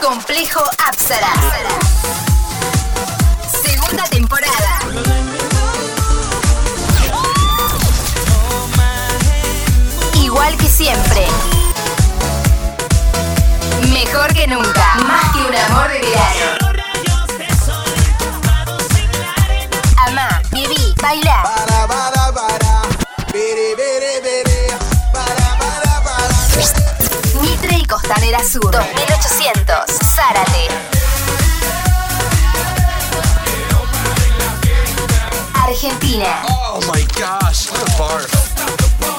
Complejo Apsara. Segunda temporada. Igual que siempre. Mejor que nunca. Más que un amor de verano. Amá, viví, baila. Sur 2800, Zárate. Argentina. Oh my gosh, so far.